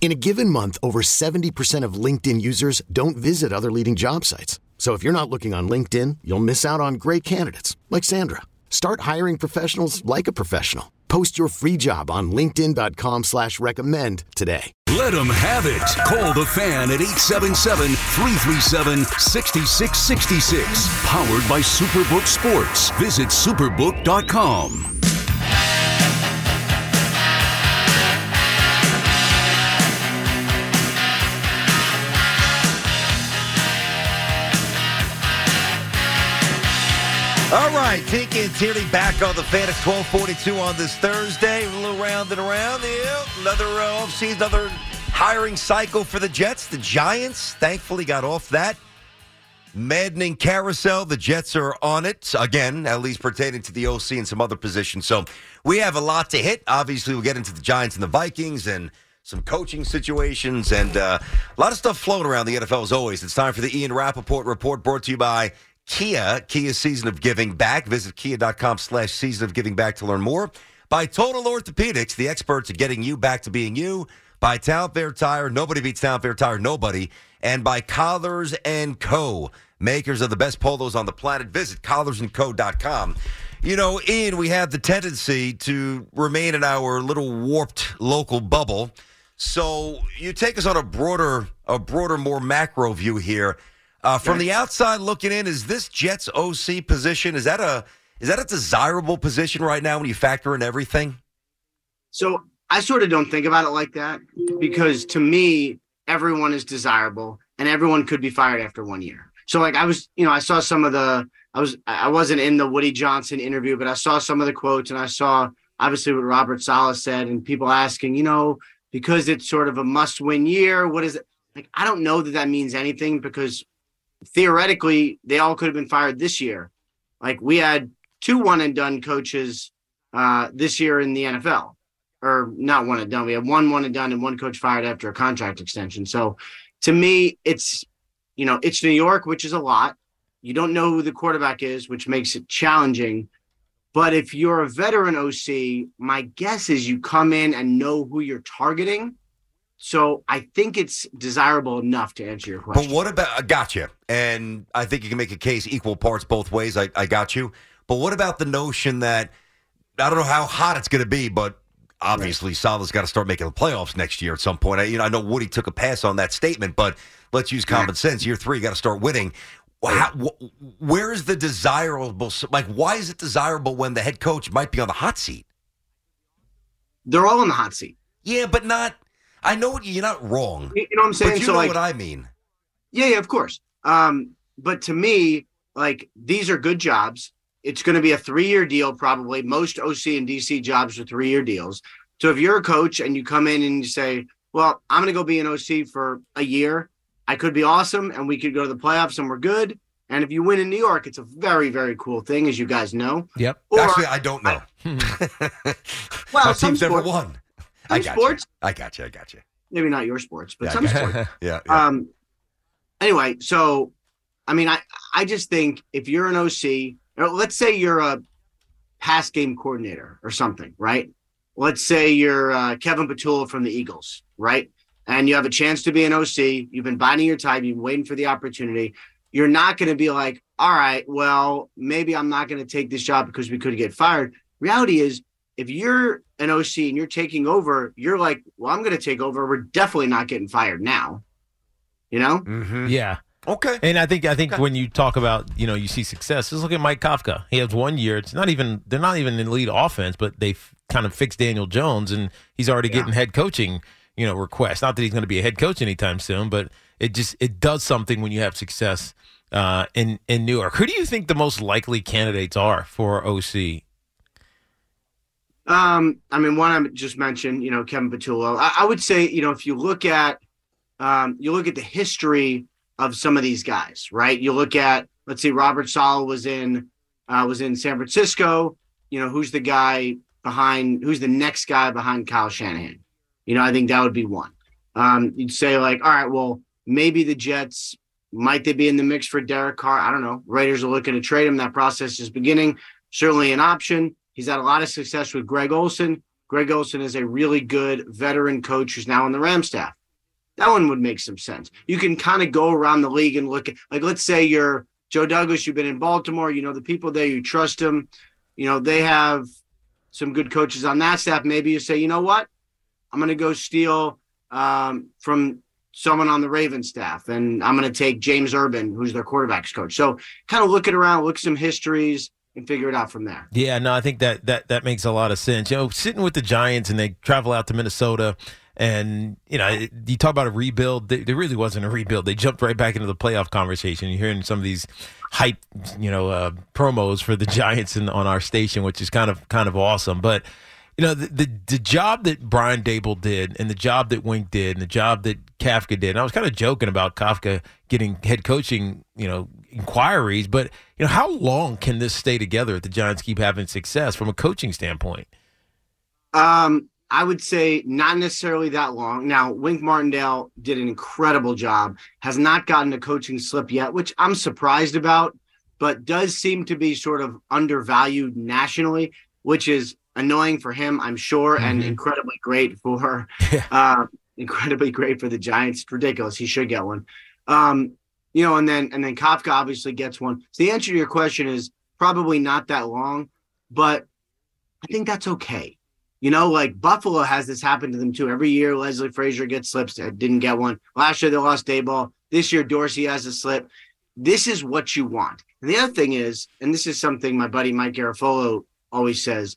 In a given month, over 70% of LinkedIn users don't visit other leading job sites. So if you're not looking on LinkedIn, you'll miss out on great candidates like Sandra. Start hiring professionals like a professional. Post your free job on linkedin.com slash recommend today. Let them have it. Call the fan at 877-337-6666. Powered by Superbook Sports. Visit superbook.com. All right, Tiki and Tierney back on the fan at 1242 on this Thursday. A little round and around. Yeah, another uh, offseason, another hiring cycle for the Jets. The Giants thankfully got off that maddening carousel. The Jets are on it again, at least pertaining to the OC and some other positions. So we have a lot to hit. Obviously, we'll get into the Giants and the Vikings and some coaching situations and uh, a lot of stuff floating around the NFL as always. It's time for the Ian Rapoport report brought to you by Kia, Kia's season of giving back. Visit kia.com slash season of giving back to learn more. By Total Orthopedics, the experts at getting you back to being you. By Town Fair Tire, nobody beats Town Fair Tire, nobody. And by Collars and Co., makers of the best polos on the planet. Visit collarsandco.com. You know, Ian, we have the tendency to remain in our little warped local bubble. So you take us on a broader, a broader, more macro view here. Uh, from the outside looking in, is this Jets OC position is that a is that a desirable position right now when you factor in everything? So I sort of don't think about it like that because to me, everyone is desirable and everyone could be fired after one year. So like I was, you know, I saw some of the I was I wasn't in the Woody Johnson interview, but I saw some of the quotes and I saw obviously what Robert Saleh said and people asking, you know, because it's sort of a must-win year, what is it? Like I don't know that that means anything because theoretically they all could have been fired this year. Like we had two one and done coaches uh, this year in the NFL, or not one and done. We had one one and done and one coach fired after a contract extension. So to me, it's you know it's New York, which is a lot. You don't know who the quarterback is, which makes it challenging. But if you're a veteran OC, my guess is you come in and know who you're targeting so I think it's desirable enough to answer your question. But what about? I got you, and I think you can make a case equal parts both ways. I, I got you. But what about the notion that I don't know how hot it's going to be, but obviously right. Saleh's got to start making the playoffs next year at some point. I, you know, I know Woody took a pass on that statement, but let's use common sense. Year three, you got to start winning. How, wh- where is the desirable? Like, why is it desirable when the head coach might be on the hot seat? They're all in the hot seat. Yeah, but not I know what you're not wrong. You know what I'm saying? But you so know like, what I mean. Yeah, yeah, of course. Um, but to me, like these are good jobs. It's going to be a three-year deal, probably. Most OC and DC jobs are three-year deals. So if you're a coach and you come in and you say, "Well, I'm going to go be an OC for a year. I could be awesome, and we could go to the playoffs, and we're good." And if you win in New York, it's a very, very cool thing, as you guys know. Yep. Or, Actually, I don't know. I, well, Our team's never won. I got sports. You. I got you. I got you. Maybe not your sports, but yeah, some sports. yeah, yeah. Um. Anyway, so I mean, I I just think if you're an OC, or let's say you're a pass game coordinator or something, right? Let's say you're uh, Kevin Patullo from the Eagles, right? And you have a chance to be an OC. You've been biding your time. You've been waiting for the opportunity. You're not going to be like, all right, well, maybe I'm not going to take this job because we could get fired. Reality is, if you're an OC and you're taking over, you're like, well, I'm going to take over. We're definitely not getting fired now. You know? Mm-hmm. Yeah. Okay. And I think I think Okay. when you talk about you know you see success, just look at Mike Kafka. He has one year. It's not even they're not even in lead offense, but they kind of fixed Daniel Jones, and he's already getting head coaching you know requests. Not that he's going to be a head coach anytime soon, but it just it does something when you have success uh, in in New York. Who do you think the most likely candidates are for OC? Um, I mean, one I just mentioned, you know, Kevin Patullo. I, I would say, you know, if you look at, um, you look at the history of some of these guys, right? You look at, let's see, Robert Saleh was in uh, was in San Francisco. You know, who's the guy behind? Who's the next guy behind Kyle Shanahan? You know, I think that would be one. Um, you'd say like, all right, well, maybe the Jets might they be in the mix for Derek Carr? I don't know. Raiders are looking to trade him. That process is beginning. Certainly an option. He's had a lot of success with Greg Olson. Greg Olson is a really good veteran coach who's now on the Ram staff. That one would make some sense. You can kind of go around the league and look at, like, let's say you're Joe Douglas, you've been in Baltimore, you know, the people there, you trust them. You know, they have some good coaches on that staff. Maybe you say, you know what? I'm going to go steal um, from someone on the Raven staff, and I'm going to take James Urban, who's their quarterbacks coach. So kind of look it around, look some histories, and figure it out from there. Yeah, no, I think that that that makes a lot of sense. You know, sitting with the Giants and they travel out to Minnesota. And you know, you talk about a rebuild. There really wasn't a rebuild. They jumped right back into the playoff conversation. You're hearing some of these hype, you know, uh, promos for the Giants in, on our station, which is kind of kind of awesome. But you know, the, the, the job that Brian Daboll did, and the job that Wink did, and the job that Kafka did. And I was kind of joking about Kafka getting head coaching, you know, inquiries. But you know, how long can this stay together if the Giants keep having success from a coaching standpoint? Um, I would say not necessarily that long. Now, Wink Martindale did an incredible job, has not gotten a coaching slip yet, which I'm surprised about, but does seem to be sort of undervalued nationally, which is annoying for him, I'm sure, mm-hmm. and incredibly great for uh, incredibly great for the Giants. It's ridiculous. He should get one. Um, you know, and then and then Kafka obviously gets one. So the answer to your question is probably not that long, but I think that's okay. You know, like Buffalo has this happen to them too. Every year, Leslie Frazier gets slips. Didn't get one. Last year, they lost Daboll. This year, Dorsey has a slip. This is what you want. And the other thing is, and this is something my buddy Mike Garafolo always says,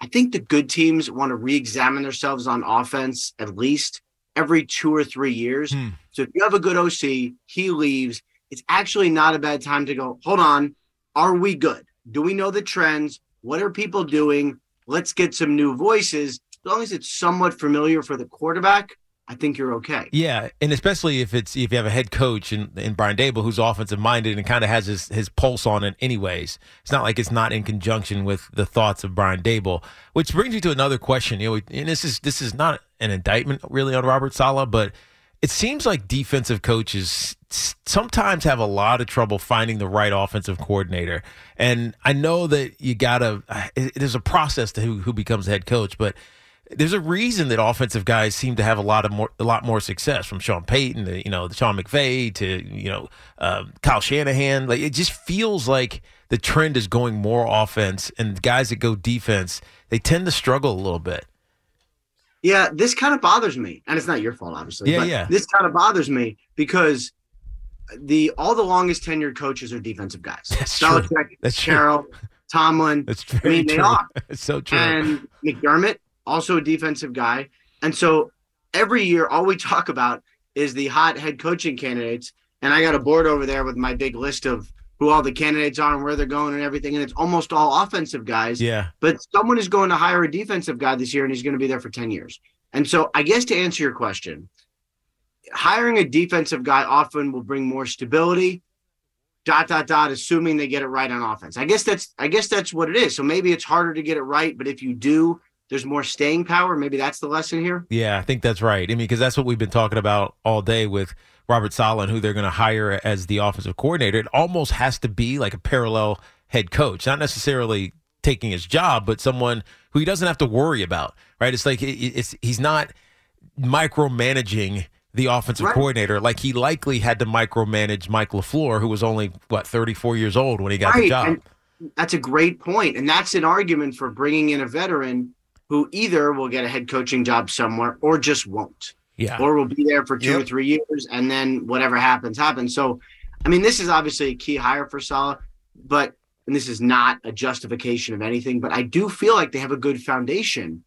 I think the good teams want to re-examine themselves on offense at least every two or three years. Hmm. So if you have a good OC, he leaves. It's actually not a bad time to go. Hold on, are we good? Do we know the trends? What are people doing? Let's get some new voices. As long as it's somewhat familiar for the quarterback, I think you're okay. Yeah, and especially if it's if you have a head coach in, in Brian Daboll who's offensive minded and kind of has his, his pulse on it anyways. It's not like it's not in conjunction with the thoughts of Brian Daboll, Which brings me to another question. You know, and this is this is not an indictment really on Robert Saleh, but it seems like defensive coaches sometimes have a lot of trouble finding the right offensive coordinator. And I know that you gotta there's a process to who, who becomes head coach, but there's a reason that offensive guys seem to have a lot of more a lot more success from Sean Payton to you know Sean McVay to you know uh, Kyle Shanahan. Like it just feels like the trend is going more offense, and guys that go defense they tend to struggle a little bit. Yeah, this kind of bothers me, and it's not your fault, obviously. Yeah, yeah. This kind of bothers me because the all the longest tenured coaches are defensive guys. That's Belichick, true. That's Carroll, true. Tomlin. That's very I mean, true. they are. It's so true. And McDermott also a defensive guy. And so every year, all we talk about is the hot head coaching candidates. And I got a board over there with my big list of who all the candidates are and where they're going and everything. And it's almost all offensive guys. Yeah. But someone is going to hire a defensive guy this year and he's going to be there for 10 years. And so I guess to answer your question, hiring a defensive guy often will bring more stability. Dot dot dot, assuming they get it right on offense. I guess that's I guess that's what it is. So maybe it's harder to get it right, but if you do, there's more staying power. Maybe that's the lesson here. Yeah, I think that's right. I mean, because that's what we've been talking about all day with Robert Saleh and who they're going to hire as the offensive coordinator. It almost has to be like a parallel head coach, not necessarily taking his job, but someone who he doesn't have to worry about. Right? It's like it's he's not micromanaging the offensive right. coordinator like he likely had to micromanage Mike LaFleur, who was only what 34 years old when he got right. the job. And that's a great point, and that's an argument for bringing in a veteran who either will get a head coaching job somewhere or just won't. Yeah. Or will be there for two yep. or three years and then whatever happens, happens. So, I mean, this is obviously a key hire for Saleh, but, and this is not a justification of anything, but I do feel like they have a good foundation.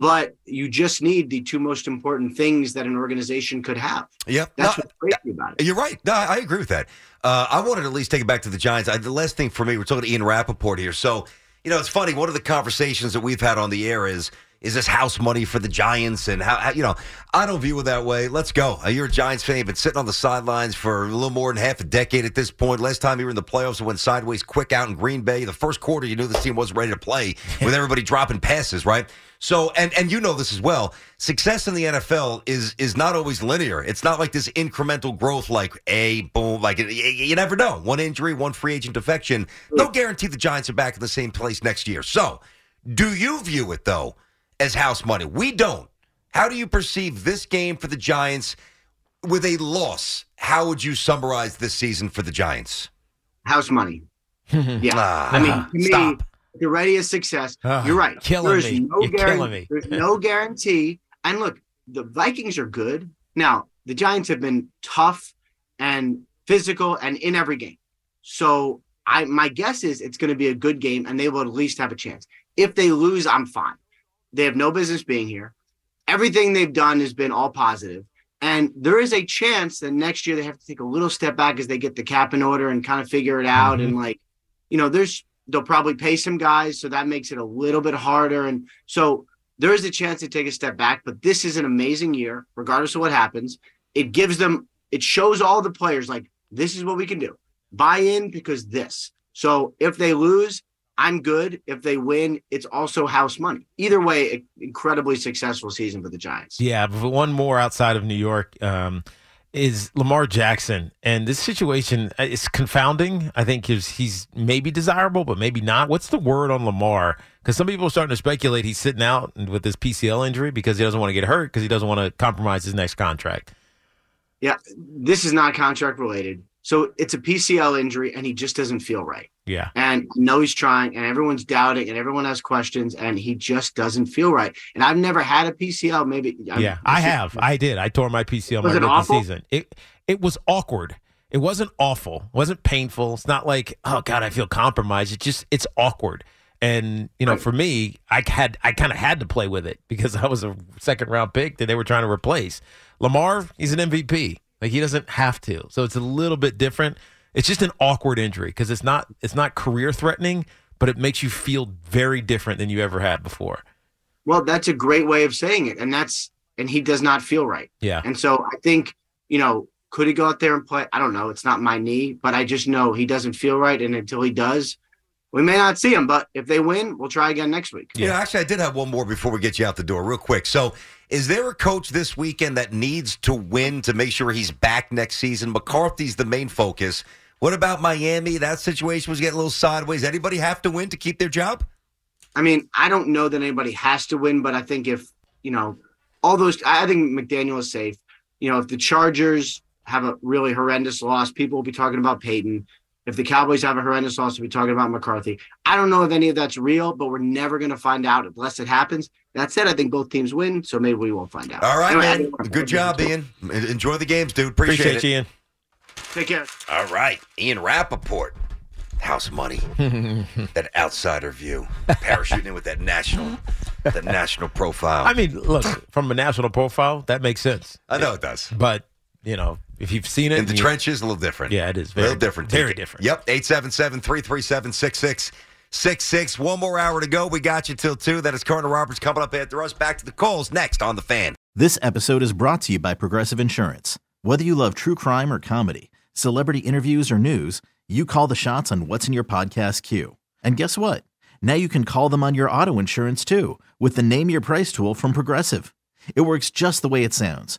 But you just need the two most important things that an organization could have. Yep. That's no, what's crazy about it. You're right. No, I agree with that. Uh, I wanted to at least take it back to the Giants. I, the last thing for me, we're talking to Ian Rapoport here. So, you know, it's funny. One of the conversations that we've had on the air is, is this house money for the Giants? And how, how you know, I don't view it that way. Let's go. Uh, You're a Giants fan. You've been sitting on the sidelines for a little more than half a decade at this point. Last time you were in the playoffs, it went sideways quick out in Green Bay. The first quarter, you knew this team wasn't ready to play with everybody dropping passes, right? So, and and you know this as well. Success in the NFL is is not always linear. It's not like this incremental growth, like a boom, like you, you never know. One injury, one free agent defection. No guarantee the Giants are back in the same place next year. So, do you view it though as house money? We don't. How do you perceive this game for the Giants with a loss? How would you summarize this season for the Giants? House money. yeah. Ah, I mean, to stop. if you're ready a success. Ah, you're right. killing There's me. no You're guarantee. killing me. There's no guarantee. And look, the Vikings are good. Now, the Giants have been tough and physical and in every game. So I my guess is it's going to be a good game and they will at least have a chance. If they lose, I'm fine. They have no business being here. Everything they've done has been all positive. And there is a chance that next year they have to take a little step back as they get the cap in order and kind of figure it out. And mm-hmm. like, you know, there's they'll probably pay some guys, so that makes it a little bit harder. And so there is a chance to take a step back, but this is an amazing year, regardless of what happens. It gives them, it shows all the players like this is what we can do. Buy in because this. So if they lose, I'm good. If they win, it's also house money. Either way, incredibly successful season for the Giants. Yeah, but one more outside of New York um, is Lamar Jackson, and this situation uh, is confounding. I think he's, he's maybe desirable, but maybe not. What's the word on Lamar? Because some people are starting to speculate he's sitting out with this PCL injury because he doesn't want to get hurt because he doesn't want to compromise his next contract. Yeah, this is not contract related. So it's a PCL injury, and he just doesn't feel right. Yeah, And I know he's trying, and everyone's doubting, and everyone has questions, and he just doesn't feel right. And I've never had a PCL. Maybe I'm- yeah, I have. I did. I tore my PCL Was my it rookie awful? season. It it was awkward. It wasn't awful. It wasn't painful. It's not like oh god, I feel compromised. It's just it's awkward. And you know, for me, I had I kind of had to play with it because I was a second round pick that they were trying to replace. Lamar, he's an MVP. Like he doesn't have to. So it's a little bit different. It's just an awkward injury because it's not it's not career threatening, but it makes you feel very different than you ever had before. Well, that's a great way of saying it, and that's and he does not feel right. Yeah. And so I think you know, could he go out there and play? I don't know. It's not my knee, but I just know he doesn't feel right, and until he does, we may not see them, But if they win, we'll try again next week. Yeah. actually, I did have one more before we get you out the door, real quick. So, is there a coach this weekend that needs to win to make sure he's back next season? McCarthy's the main focus. What about Miami? That situation was getting a little sideways. Anybody have to win to keep their job? I mean, I don't know that anybody has to win, but I think if you know all those, I think McDaniel is safe. You know, if the Chargers have a really horrendous loss, people will be talking about Peyton. If the Cowboys have a horrendous loss, we'll be talking about McCarthy. I don't know if any of that's real, but we're never going to find out unless it happens. That said, I think both teams win, so maybe we won't find out. All right, Anyway, man. Good job, Ian. Enjoy the games, dude. Appreciate, Appreciate it. you, Ian. Take care. All right, Ian Rapoport. House money. that outsider view. Parachuting in with that national that national profile. I mean, look, from a national profile, that makes sense. I know it does. But, you know, if you've seen it In the you- trenches, a little different. Yeah, it is. a little different. Very Take different. Yep. 877 337 6666. One more hour to go. We got you till 2. That is Carton Roberts coming up after us. Back to the calls next on The Fan. This episode is brought to you by Progressive Insurance. Whether you love true crime or comedy, celebrity interviews or news, you call the shots on what's in your podcast queue. And guess what? Now you can call them on your auto insurance too with the Name Your Price tool from Progressive. It works just the way it sounds.